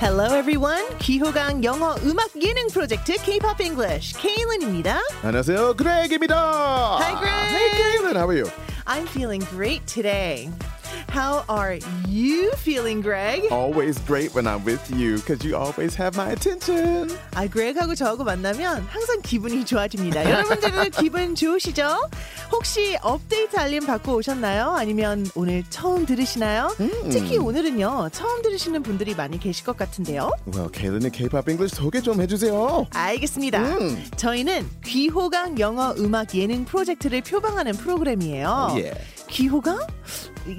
Hello everyone. 귀호강 영어 음악 예능 프로젝트 K-pop English 케일린입니다. 안녕하세요, 그렉입니다. Hi, Greg. Hey, Kaylin, how are you? I'm feeling great today. How are you feeling, Greg? Always great when I'm with you, because you always have my attention. 아, 그렉하고 저하고 만나면 항상 기분이 좋아집니다. 여러분들은 기분 좋으시죠? 혹시 업데이트 알림 받고 오셨나요? 아니면 오늘 처음 들으시나요? 특히 오늘은요, 처음 들으시는 분들이 많이 계실 것 같은데요. Well, Kaylin의 K-pop English 소개 좀 해주세요. 알겠습니다. 음. 저희는 귀호강 영어 음악 예능 프로젝트를 표방하는 프로그램이에요. 예. 귀호강?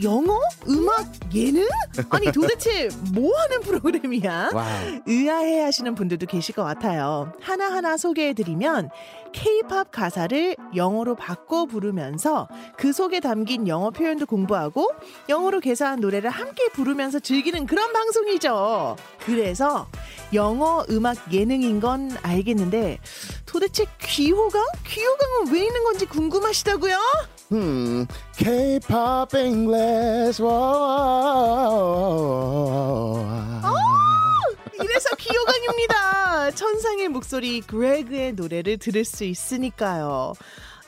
영어? 음악? 예능? 아니 도대체 뭐 하는 프로그램이야? Wow. 의아해 하시는 분들도 계실 것 같아요. 하나하나 소개해 드리면 K-팝 가사를 영어로 바꿔 부르면서 그 속에 담긴 영어 표현도 공부하고 영어로 개사한 노래를 함께 부르면서 즐기는 그런 방송이죠. 그래서 영어 음악 예능인 건 알겠는데 도대체 귀호강? 귀호강은 왜 있는 건지 궁금하시다고요? Hmm. K-pop English. 이래서 귀호강입니다. 천상의 목소리 그레그의 노래를 들을 수 있으니까요.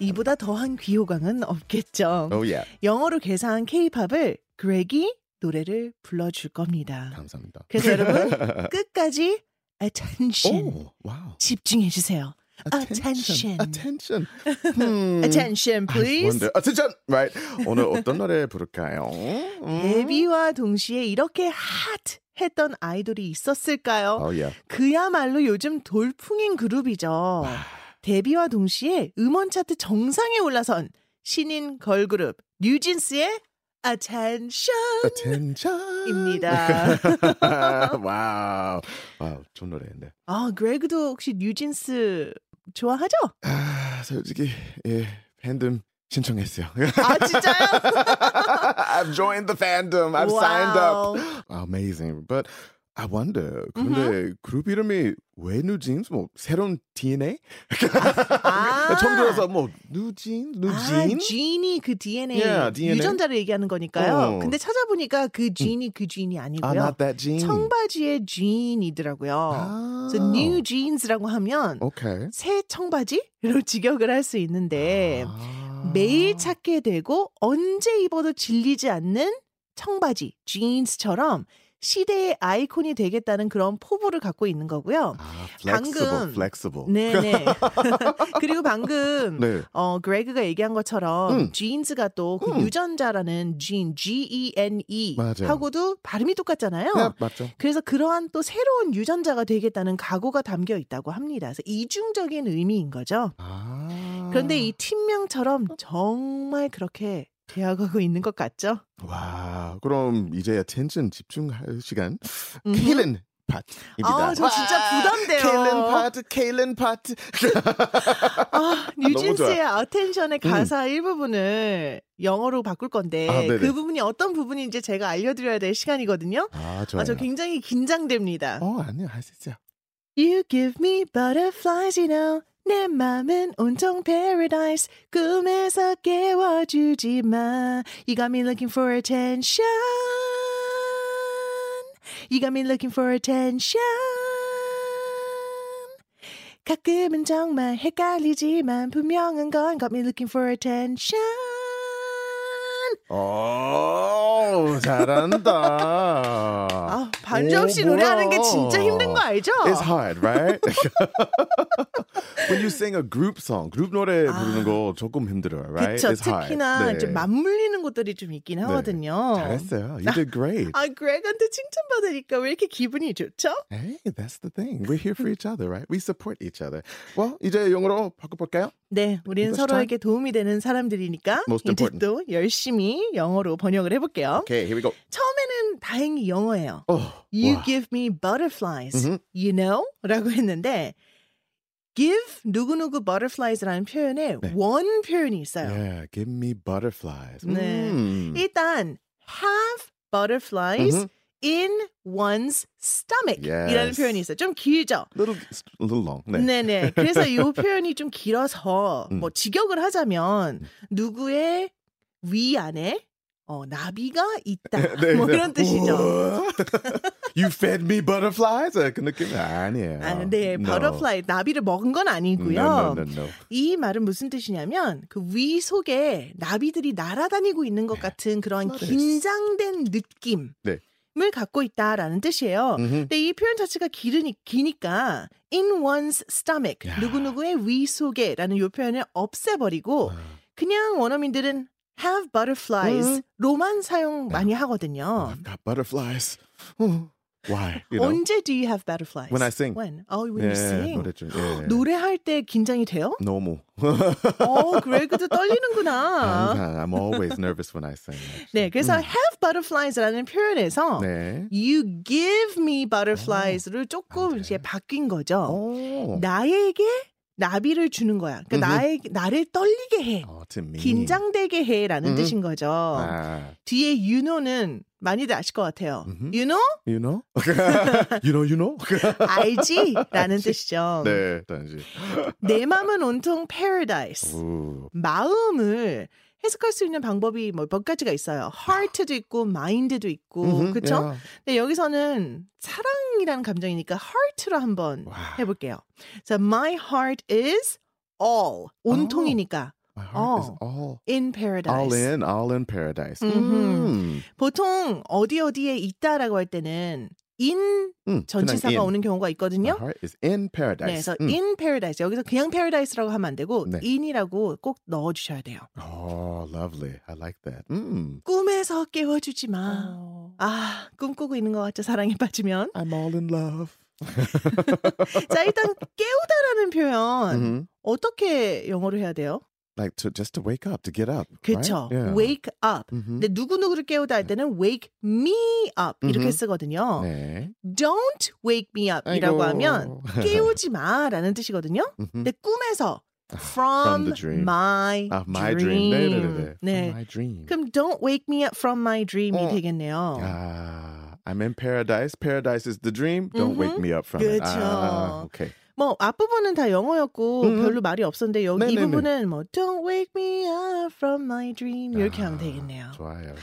이보다 더한 귀호강은 없겠죠. Oh yeah. 영어로 개사한 K-팝을 그렉이 노래를 불러줄 겁니다. 감사합니다. 그래서 여러분 끝까지 attention Oh, wow. 집중해 주세요. Attention. Attention. Hmm. Attention, please. Attention. Right. 오늘 어떤 노래 부를까요? 음. 데뷔와 동시에 이렇게 핫 했던 아이돌이 있었을까요? Oh yeah. 그야말로 요즘 돌풍인 그룹이죠. 데뷔와 동시에 음원 차트 정상에 올라선 신인 걸그룹 뉴진스의 Attention Attention. 입니다. Wow. Wow. 좋은 노래인데. 아, 그레그도 혹시 뉴진스 좋아하죠? 아, 솔직히 예, 팬덤 신청했어요. 아, 진짜요? I've joined the fandom. I've signed Wow. up. Amazing. But I wonder. 근데 그룹 이름이 왜 뉴진스? 뭐 새로운 DNA? 아. 처음 들어서 뭐 뉴진, 아, 뉴진? 진이 그 DNA, Yeah, DNA. 유전자를 얘기하는 거니까요. 어. 근데 찾아보니까 그 진이 그 진이 아, 아니고요. not that gene. 청바지의 진이더라고요. 아. 그래서 new jeans라고 하면 오케이. 새 청바지로 직역을 할 수 있는데 아. 매일 찾게 되고 언제 입어도 질리지 않는 청바지, jeans처럼 시대의 아이콘이 되겠다는 그런 포부를 갖고 있는 거고요. 아, flexible, 방금- flexible. 네네. 그리고 방금 네. 어 그레그가 얘기한 것처럼 음. jeans가 또그 음. 유전자라는 gene, G-E-N-E 맞아요. 하고도 발음이 똑같잖아요. 네, 맞죠. 그래서 그러한 또 새로운 유전자가 되겠다는 각오가 담겨 있다고 합니다. 그래서 이중적인 의미인 거죠. 아. 그런데 이 팀명처럼 정말 그렇게 되어가고 있는 것 같죠? 와, 그럼 이제 attention 집중할 시간. 케일린 파트입니다. 아, 저 진짜 부담돼요. 케일린 파트, 케일린 파트. 아, 뉴진스의 좋아요. Attention의 가사 일부분을 영어로 바꿀 건데 아. 그 부분이 어떤 부분인지 제가 알려드려야 될 시간이거든요. 아, 좋아요. 아, 저 굉장히 긴장됩니다. 어, 아니요, 할수 있어요. You give me butterflies, you know. 내 맘은 온통 paradise. 꿈에서 깨워주지 마. You got me looking for attention. You got me looking for attention. 가끔은 정말 헷갈리지만 분명한 건 got me looking for attention. 오, 잘한다. 아, 반주 오, 없이 노래하는 게. 진짜 힘든 거 알죠? It's hard, right? When you sing a group song, 그룹 노래 부르는 거 조금 힘들어요, right? 그쵸. It's hard. 특히나 네. 좀 맞물리는 것들이 좀 있긴 하거든요. 잘했어요. You did great. 아, 그렉한테 칭찬받으니까 왜 이렇게 기분이 좋죠? Hey, that's the thing. We're here for each other, right? We support each other. Well, 이제 영어로 바꿔볼까요? 네, 우리는 서로에게 도움이 되는 사람들이니까 이제. 또 열심히 영어로 번역을 해볼게요. Okay, here we go. 처음에는 다행히 영어예요. Oh, You 와. give me butterflies, 음흠. you know? 라고 했는데 give 누구누구 butterflies라는 표현에 네. 원 표현이 있어요. Yeah, give me butterflies. 네. 음. 일단 have butterflies 음흠. in one's stomach 이라는 Yes. 표현이 있어요. 좀 길죠? Little, little long. 네. 네네. 그래서 이 표현이 좀 길어서 음. 뭐 직역을 하자면 누구의 위 안에 어, 나비가 있다. 네, 뭐 네. 이런 뜻이죠. You fed me butterflies? 그 느낌이 아니에요. 아, 네, No. butterfly 나비를 먹은 건 아니고요. No, no, no, no. 이 말은 무슨 뜻이냐면 그 위 속에 나비들이 날아다니고 있는 것 같은 그런. 긴장된 느낌. 네. 을 갖고 있다라는 뜻이에요. 음흠. 근데 이 표현 자체가 기르니, 기니까 in one's stomach 야. 누구누구의 위 속에라는 이 표현을 없애버리고 아. 그냥 원어민들은 have butterflies로만 사용 많이 하거든요. I've got butterflies. Oh, Why? You know? 언제 do you have butterflies? When I sing. When? Oh, when 예, you sing. 노래 중. 예. 노래할 때 긴장이 돼요? 너무. 어, 그레그도 떨리는구나. 항상 I'm always nervous when I sing. 네, 그래서 have butterflies라는 표현에서 네. you give me butterflies를 아, 조금 이제 바뀐 거죠. 오. 나에게 나비를 주는 거야. 그러니까. 나의 나를 떨리게 해. 어. 긴장되게 해라는 음. 뜻인 거죠. 아, 뒤에 you know는 많이들 아실 것 같아요. 음흠. you know? you know? you know, you know? 알지? 라는 뜻이죠. 네, 단지. 내 마음은 온통 paradise. 오. 마음을 해석할 수 있는 방법이 뭐 몇 가지가 있어요. heart도 있고 mind도 있고 음흠, 그렇죠? yeah. 근데 여기서는 사랑이라는 감정이니까 heart로 한번 와. 해볼게요. So my heart is all 온통이니까 My heart is all all in paradise. all in, all in paradise. 음. 보통 어디 어디에 있다라고 할 때는 in 음, 전치사가. 오는 경우가 My 있거든요. heart is in 네, paradise. 그래서 음. in paradise 여기서 그냥 paradise라고 하면 안 되고 네. in이라고 꼭 넣어 주셔야 돼요. Oh, lovely. I like that. 음. 꿈에서 깨워 주지 마. 아, 꿈꾸고 있는 것 같죠, 사랑에 빠지면. I'm all in love. 자, 일단 깨우다라는 표현 음. 어떻게 영어로 해야 돼요? Like to just to wake up, to get up. 그쵸. Right? Yeah. wake up. 음흠. 근데 누구누구를 깨우다 할 때는 wake me up 이렇게 음흠. 쓰거든요. 네. don't wake me up 이라고 아이고. 하면 깨우지 마라는 뜻이거든요. 음흠. 근데 꿈에서 from, the dream. my, Ah, my dream. dream. 네네네. 네. My dream. 그럼 don't wake me up from my dream이 어. 되겠네요. Ah, I'm in paradise. Paradise is the dream. Don't wake 음흠. me up from it. 그쵸. Ah, okay. 뭐 앞부분은 다 영어였고 음. 별로 말이 없었는데 여기 이 네네네. 부분은 뭐 Don't wake me up from my dream 이렇게 하면 되겠네요. 좋아요.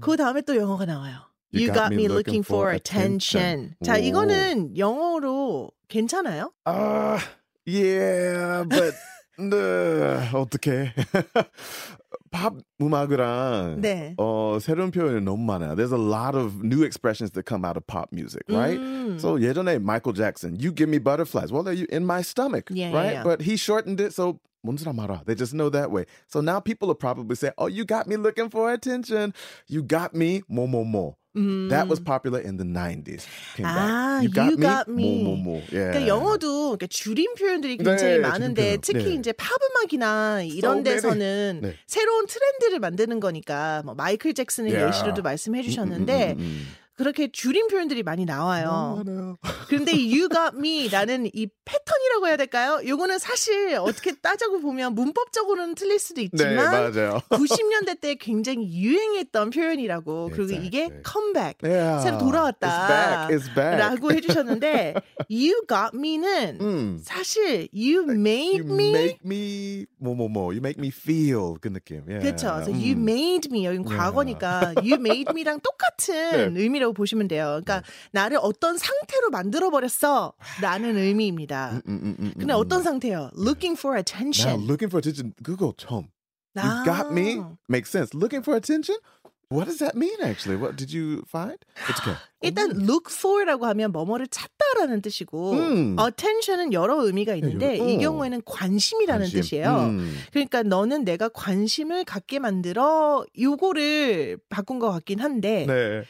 그 다음에 또 영어가 나와요. You, got, me looking for attention. 자, 오. 이거는 영어로 괜찮아요? Ah, yeah, but 네, 어떻게? 팝 음악이랑 네. 어 새로운 표현이 너무 많아요. There's a lot of new expressions that come out of pop music, right? 음. So 예전에 Michael Jackson, you give me butterflies. Well, they're in my stomach, Yeah, right? yeah, yeah. But he shortened it, so 알아. They just know that way. So now people will probably say, "Oh, you got me looking for attention. You got me more, more, more." 음. That was popular in the 90s. Came Ah, back. You got you me, got me. more, more, more. Yeah. 그러니까 영어도 이렇게 줄임 표현들이 굉장히 네, 많은데 줄임 표현. 특히 네. 이제 팝 음악이나 이런 So. 데서는 네. 새로운 트렌드를 만드는 거니까 뭐 마이클 잭슨을 Yeah. 예시로도 말씀해 주셨는데 음, 음, 음, 음. 그렇게 줄임 표현들이 많이 나와요. 그런데 you got me라는 이 패턴이라고 해야 될까요? 요거는 사실 어떻게 따져고 보면 문법적으로는 틀릴 수도 네, 있지만 맞아요. 90년대 때 굉장히 유행했던 표현이라고 그리고 이게. 컴백 Yeah. 새로 It's 돌아왔다 back. It's back. 라고 해주셨는데 you got me는 음. 사실 you made You me make me 뭐뭐뭐. You make me feel 그 느낌. Yeah. 그렇죠. 그래서 you 음. made me 여긴 과거니까 you made me랑 똑같은 네. 의미라고 보시면 돼요. 그러니까 나를 어떤 상태로 만들어 버렸어라는 의미입니다. 음, 음, 음, 근데 음, 어떤 음. 상태예요? Looking for Now attention. looking for attention. 그거 처음. You got me 아. makes sense. Looking for attention. What does that mean actually? What did you find? 어떻게? 일단 look for라고 하면 뭐뭐를 찾다라는 뜻이고 음. attention은 여러 의미가 있는데 여러- 이 어. 경우에는 관심이라는 관심. 뜻이에요. 음. 그러니까 너는 내가 관심을 갖게 만들어 요거를 바꾼 것 같긴 한데 네.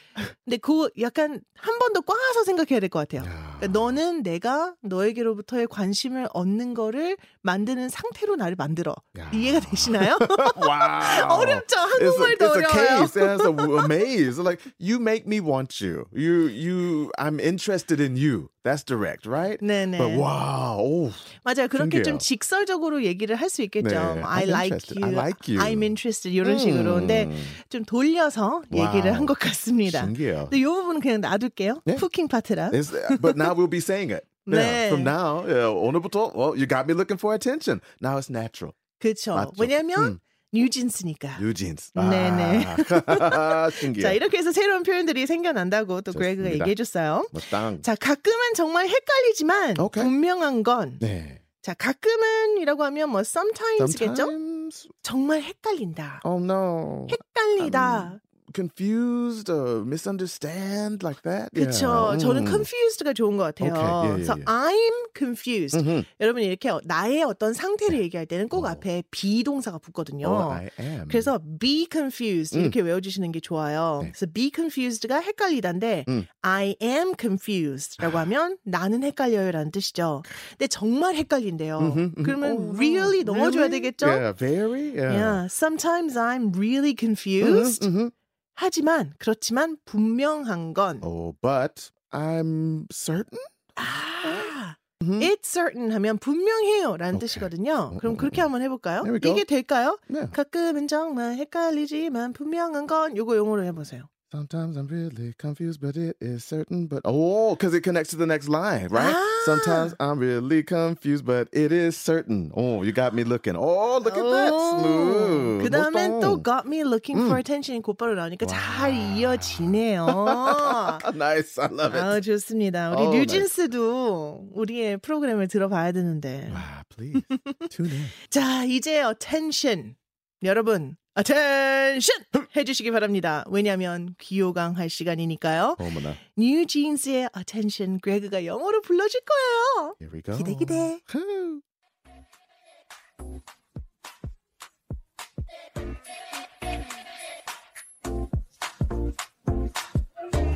근데 그 약간 한 번 더 꽈서 생각해야 될 것 같아요. 야. 그러니까 너는 내가 너에게로부터의 관심을 얻는 거를 만드는 상태로 나를 만들어. 야. 이해가 되시나요? 어렵죠? It's a, 한국말도 it's a 어려워요. case. Yeah, it's a, a maze. Like you make me want you. You you. I'm interested in you. That's direct, right? 네네. But wow. Oh, 맞아요. 그렇게 좀 신기해요. 직설적으로 얘기를 할 수 있겠죠. 네. I I'm like interested. you. I like you. I'm interested. 이런 식으로. 근데 음. 좀 돌려서 얘기를 와우. 한 것 같습니다. 신기해요. 근데 이 부분은 그냥 놔둘게요. 네. 후킹 파트라. It's, but now we'll be saying it. 네. Yeah, from now, yeah, 오늘부터, well, you got me looking for attention. Now it's natural. 그렇죠. 맞죠? 왜냐하면 음. 뉴진스니까. 뉴진스. 네네. 아, 신기해. 자, 이렇게 해서 새로운 표현들이 생겨난다고 또 그레그가. 얘기해줬어요. 뭐 땅. 자, 가끔은 정말 헷갈리지만 오케이. 분명한 건 네. 자, 가끔은이라고 하면 뭐 sometimes겠죠? Sometimes. 정말 헷갈린다. Oh no. 헷갈리다. Confused or misunderstand like that? 그렇죠. Yeah. 저는 음. confused가 좋은 것 같아요. 오케이. 예, 예, 그래서 예. I'm confused. 음흠. 여러분 이렇게 나의 어떤 상태를 얘기할 때는 꼭 어. 앞에 be 동사가 붙거든요. Oh, I am. 그래서 be confused 음. 이렇게 외워주시는 게 좋아요. 네. 그래서 be confused가 헷갈리다인데 음. I am confused라고 하면 나는 헷갈려요라는 뜻이죠. 근데 정말 헷갈린대요. 음흠. 그러면 Oh, really 넣어줘야 really? 되겠죠? Yeah, very. Yeah. Yeah, sometimes I'm really confused. Mhm, mhm. 하지만 그렇지만 분명한 건 Oh, but I'm certain. 아, Mhm. it's certain 하면 분명해요라는 오케이. 뜻이거든요. 음, 그럼 음, 그렇게 음. 한번 해볼까요? There we go. 이게 될까요? Yeah. 가끔은 정말 헷갈리지만 분명한 건 요거 용어로 해보세요. Sometimes I'm really confused, but it is certain. But oh, because it connects to the next line, right? Ah. Sometimes I'm really confused, but it is certain. Oh, you got me looking. Oh, look at that. Smooth. 그 다음엔 또 멋있다. got me looking for 음. attention이 곧바로 나오니까 잘 와. 이어지네요. nice. I love it. 아, 좋습니다. 우리 Oh, 뉴진스도 우리의 프로그램을 들어봐야 되는데. Wow, please tune in. 자, 이제 attention. 여러분, Attention! 해주시기 바랍니다. 왜냐하면 귀요강 할 시간이니까요. 어머나. 뉴진스의 attention, 그레그가 영어로 불러줄 거예요. Here we go. 기대, 기대.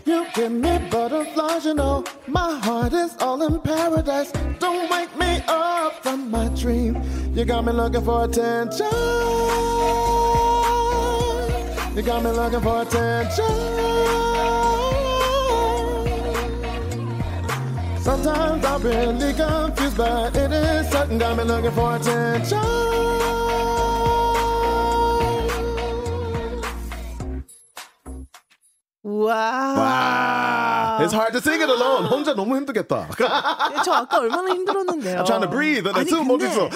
You give me butterflies, you know. My heart is all in paradise. Don't wake me up from my dream. You got me looking for attention. You got me looking for attention. Sometimes I'm really confused, but it is certain got me looking for attention. 와. It's hard to sing it alone. 혼자 너무 힘들겠다. 저 아까 얼마나 힘들었는데요. I'm trying to breathe. 나 아니, 숨 근데, 못 쉬어.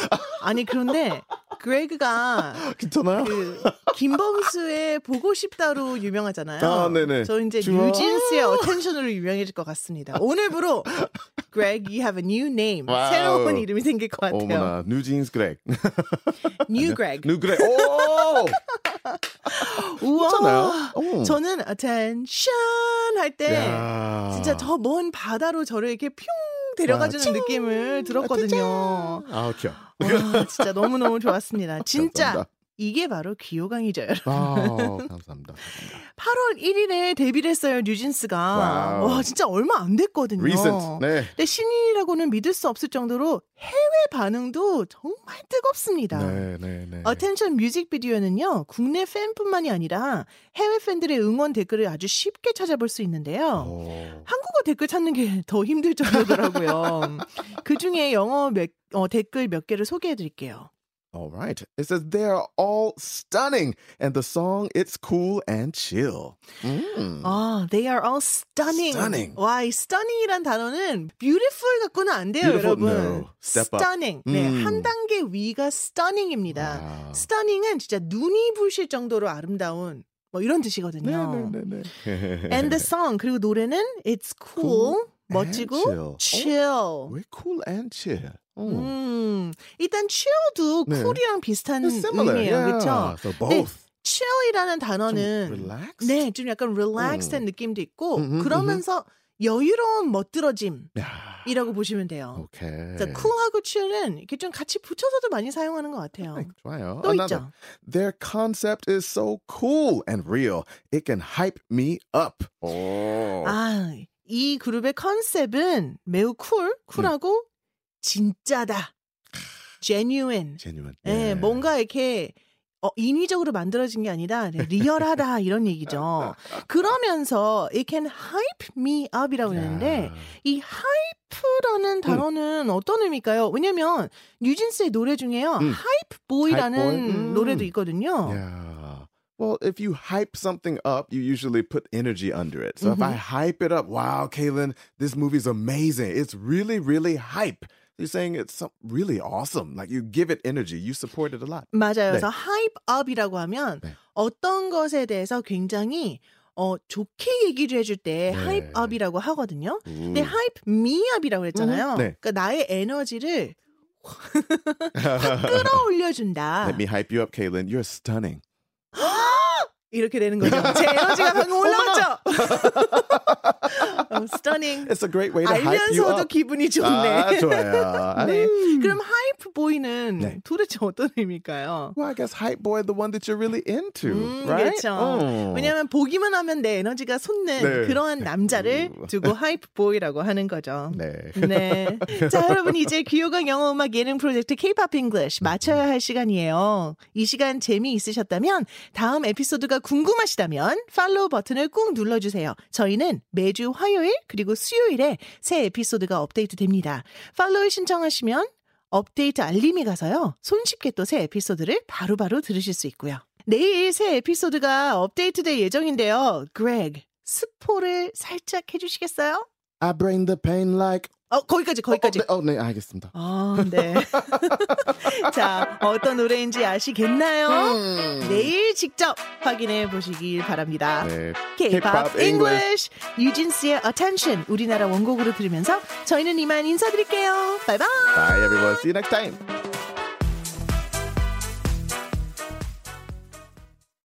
아니, 그런데 그레그가 괜찮아요? 그 김범수의 보고 싶다로 유명하잖아요. 아, 네네. 저 이제 좋아. 뉴진스의 Attention으로 유명해질 것 같습니다. 오늘부로 Greg, you have a new name. Wow. 새로운 이름이 생길 것 같아요. 어머나, 뉴진스 그렉. New Greg. New Greg. 오! 우와. 괜찮아요? 오. 저는 attention 할때 야. 진짜 저 먼 바다로 저를 이렇게 뿅 데려가주는 와, 느낌을 들었거든요. 아, 귀여. 와, 진짜 너무너무 좋았습니다. 진짜. 이게 바로 귀호강이죠, 여러분. 아, 감사합니다. 감사합니다. 8월 1일에 데뷔를 했어요, 뉴진스가. Wow. 와, 진짜 얼마 안 됐거든요. Recent. 네. 근데 신인이라고는 믿을 수 없을 정도로 해외 반응도 정말 뜨겁습니다. 네, 네, 네. Attention 뮤직비디오는요, 국내 팬뿐만이 아니라 해외 팬들의 응원 댓글을 아주 쉽게 찾아볼 수 있는데요. 오. 한국어 댓글 찾는 게 더 힘들 정도더라고요. 그 중에 영어 몇, 어, 댓글 몇 개를 소개해 드릴게요. All right. It says they're all stunning, and the song it's cool and chill. 음. 아, they are all stunning. Stunning. 와, 이 stunning이란 단어는 beautiful 갖고는 안 돼요, Beautiful, 여러분. no. Step up. stunning. 네, 음. 한 단계 위가 stunning입니다. Wow. stunning은 진짜 눈이 부실 정도로 아름다운 뭐 이런 뜻이거든요. 네, 네, 네. And the song 그리고 노래는 it's cool, Cool 멋지고 chill. chill. We're cool and chill. 음. 음, 일단 chill도 네. cool이랑 비슷한. 의미예요, yeah. 그렇죠? So both. chill이라는 좀 단어는 relaxed. 네, 좀 약간 relaxed한 느낌도 있고 음, 음, 그러면서 여유로운 멋들어짐이라고 야, 보시면 돼요. okay. 자, cool하고 chill은 이렇게 좀 같이 붙여서도 많이 사용하는 것 같아요. 네, 좋아요. 또 Another. 있죠. Their concept is so cool and real. It can hype me up. 오. 아, 이 그룹의 컨셉은 매우 쿨, 쿨하고 진짜다. genuine. genuine. 예, 뭔가 이렇게 어, 인위적으로 만들어진 게 아니라 네, 리얼하다 이런 얘기죠. 그러면서 it can hype me up이라고 했는데 이 hype라는 단어는 어떤 의미일까요? 왜냐면 뉴진스의 노래 중에요. 음. hype boy라는 Hype boy? 음. 노래도 있거든요. Yeah. Well, if you hype something up, you usually put energy under it. So if I hype it up, wow, Kaylin, this movie's amazing. It's really, really hype. You're saying it's really awesome. Like you give it energy. You support it a lot. 맞아요. 네. 그래서 hype up이라고 하면 네. 어떤 것에 대해서 굉장히 어, 좋게 얘기를 해줄 때 네. hype up이라고 하거든요. 근데 Ooh. hype me up이라고 했잖아요. 음, 네. 그러니까 나의 에너지를 끌어올려준다. Let me hype you up, Caitlin. You're stunning. 이렇게 되는 거죠. 제 에너지가 방금 올라왔죠. 어, stunning. It's a great way to hype 알면서도. 기분이 좋네. 아, 좋아요. 네. 음. 그럼 하이프 보이는 네. 도대체 어떤 의미일까요? Well, I guess hype boy, the one that you're really into, 음, right? 그렇죠. Oh. 왜냐하면 보기만 하면 내 에너지가 솟는 네. 그러한 남자를 음. 두고 하이프 보이라고 하는 거죠. 네. 네. 자, 여러분 이제 귀호강 영어 음악 예능 프로젝트 K-pop English 마쳐야 할 시간이에요. 이 시간 재미 있으셨다면 다음 에피소드가 궁금하시다면 팔로우 버튼을 꾹 눌러주세요. 저희는 매주 화요일 그리고 수요일에 새 에피소드가 업데이트 됩니다. 팔로우 신청하시면 업데이트 알림이 가서요. 손쉽게 또 새 에피소드를 바로바로 들으실 수 있고요. 내일 새 에피소드가 업데이트 될 예정인데요. 그렉, 스포를 살짝 해주시겠어요? I bring the pain like. 어, 거기까지, 거기까지. 어, 네, 어, 네, 알겠습니다. 아, 네. 자, 어떤 노래인지 아시겠나요? 내일 직접 확인해 보시길 바랍니다. 네. K-pop English, 유진 씨의 Attention 우리나라 원곡으로 들으면서 저희는 이만 인사드릴게요. 바이바이. Bye, everyone. See you next time.